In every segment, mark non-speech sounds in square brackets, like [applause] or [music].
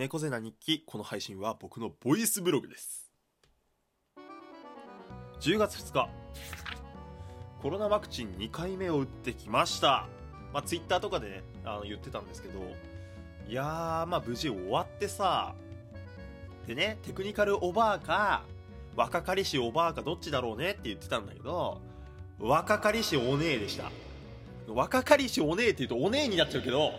猫背な日記この配信は僕のボイスブログです。10月2日。コロナワクチン2回目を打ってきました。まあツイッターとかでねあの言ってたんですけど。いやーまあ無事終わってさ。でねテクニカルおばあか若かりしおばあかどっちだろうねって言ってたんだけど若かりしお姉でした。若かりしお姉って言うとお姉になっちゃうけど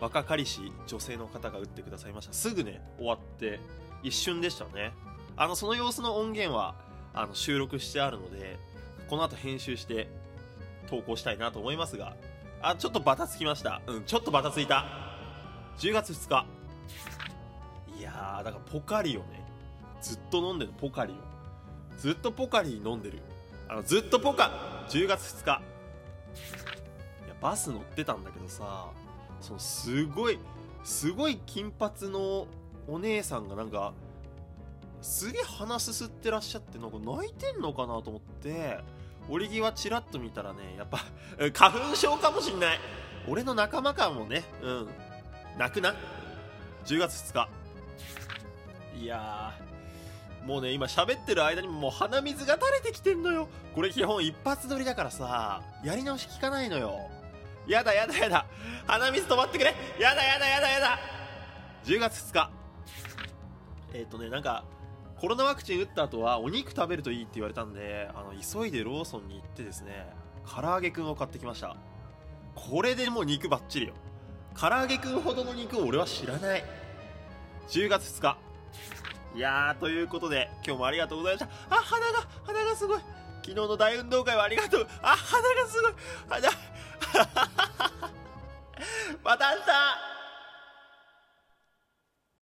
若かりし女性の方が打ってくださいました。すぐね終わって一瞬でしたね。あのその様子の音源はあの収録してあるのでこの後編集して投稿したいなと思いますがあちょっとバタつきました。うんちょっとバタついた。10月2日。いやーだからポカリをねずっと飲んでる。ポカリを。ずっとポカリ飲んでる。あのずっとポカ。10月2日。いやバス乗ってたんだけどさそのすごいすごい金髪のお姉さんがなんかすげえ鼻すすってらっしゃってなんか泣いてんのかなと思って折り際チラッと見たらねやっぱ [laughs] 花粉症かもしんない。俺の仲間かもね。うん。泣くな。10月2日。いやもうね今喋ってる間にもう鼻水が垂れてきてんのよ。これ基本一発撮りだからさやり直し効かないのよ。やだやだやだ。鼻水止まってくれ。やだやだやだやだ。10月2日。えっ、とねなんかコロナワクチン打った後はお肉食べるといいって言われたんであの急いでローソンに行ってですね唐揚げくんを買ってきました。これでもう肉バッチリよ。唐揚げくんほどの肉を俺は知らない。10月2日。いやーということで今日もありがとうございました。あ鼻が鼻がすごい。昨日の大運動会はありがとう。あ鼻が单子。